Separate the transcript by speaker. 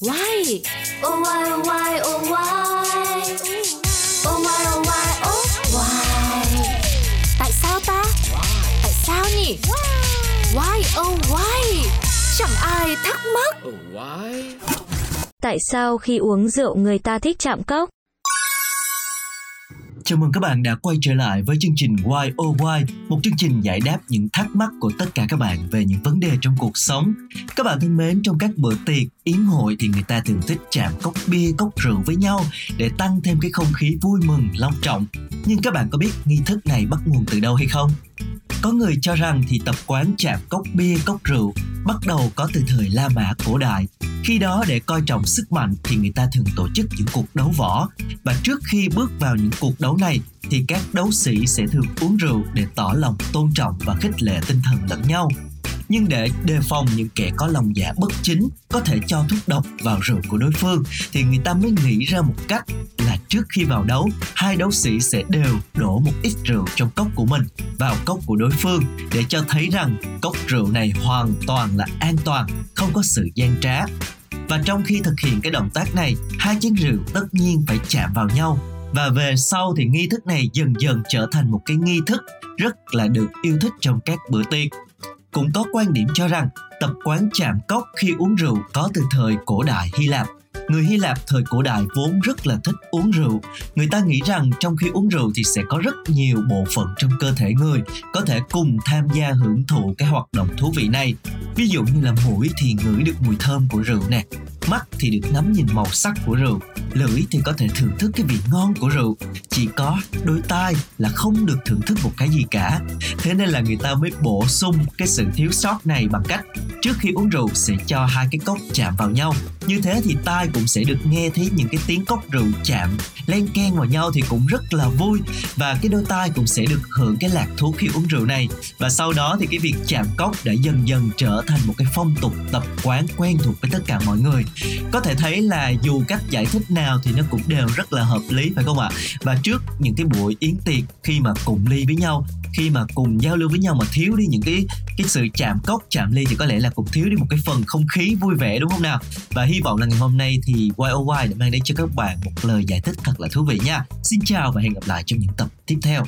Speaker 1: Why? Oh why oh why oh why? Oh why oh why oh why? Tại sao ta? Tại sao nhỉ? Why oh why? Chẳng ai thắc mắc.
Speaker 2: Oh, why?
Speaker 3: Tại sao khi uống rượu người ta thích chạm cốc?
Speaker 4: Chào mừng các bạn đã quay trở lại với chương trình Why Oh Why, một chương trình giải đáp những thắc mắc của tất cả các bạn về những vấn đề trong cuộc sống. Các bạn thân mến, trong các bữa tiệc, yến hội thì người ta thường thích chạm cốc bia, cốc rượu với nhau để tăng thêm cái không khí vui mừng, long trọng. Nhưng các bạn có biết nghi thức này bắt nguồn từ đâu hay không? Có người cho rằng thì tập quán chạm cốc bia, cốc rượu bắt đầu có từ thời La Mã cổ đại. Khi đó để coi trọng sức mạnh thì người ta thường tổ chức những cuộc đấu võ và trước khi bước vào những cuộc đấu này thì các đấu sĩ sẽ thường uống rượu để tỏ lòng tôn trọng và khích lệ tinh thần lẫn nhau nhưng để đề phòng những kẻ có lòng dạ bất chính có thể cho thuốc độc vào rượu của đối phương thì người ta mới nghĩ ra một cách trước khi vào đấu, hai đấu sĩ sẽ đều đổ một ít rượu trong cốc của mình vào cốc của đối phương để cho thấy rằng cốc rượu này hoàn toàn là an toàn, không có sự gian trá. Và trong khi thực hiện cái động tác này, hai chén rượu tất nhiên phải chạm vào nhau. Và về sau thì nghi thức này dần dần trở thành một cái nghi thức rất là được yêu thích trong các bữa tiệc. Cũng có quan điểm cho rằng tập quán chạm cốc khi uống rượu có từ thời cổ đại Hy Lạp. Người Hy Lạp thời cổ đại vốn rất là thích uống rượu. Người ta nghĩ rằng trong khi uống rượu thì sẽ có rất nhiều bộ phận trong cơ thể người có thể cùng tham gia hưởng thụ cái hoạt động thú vị này. Ví dụ như là mũi thì ngửi được mùi thơm của rượu nè, mắt thì được ngắm nhìn màu sắc của rượu lưỡi thì có thể thưởng thức cái vị ngon của rượu chỉ có đôi tai là không được thưởng thức một cái gì cả thế nên là người ta mới bổ sung cái sự thiếu sót này bằng cách trước khi uống rượu sẽ cho hai cái cốc chạm vào nhau. Như thế thì tai cũng sẽ được nghe thấy những cái tiếng cốc rượu chạm. Len keng vào nhau thì cũng rất là vui. Và cái đôi tai cũng sẽ được hưởng cái lạc thú khi uống rượu này. Và sau đó thì cái việc chạm cốc đã dần dần trở thành một cái phong tục tập quán quen thuộc với tất cả mọi người. Có thể thấy là dù cách giải thích nào thì nó cũng đều rất là hợp lý phải không ạ? Và trước những cái buổi yến tiệc khi mà cùng ly với nhau khi mà cùng giao lưu với nhau mà thiếu đi những cái cái sự chạm cốc, chạm ly thì có lẽ là cũng thiếu đi một cái phần không khí vui vẻ, đúng không nào? Và hy vọng là ngày hôm nay thì YOY đã mang đến cho các bạn một lời giải thích thật là thú vị nha. Xin chào và hẹn gặp lại trong những tập tiếp theo.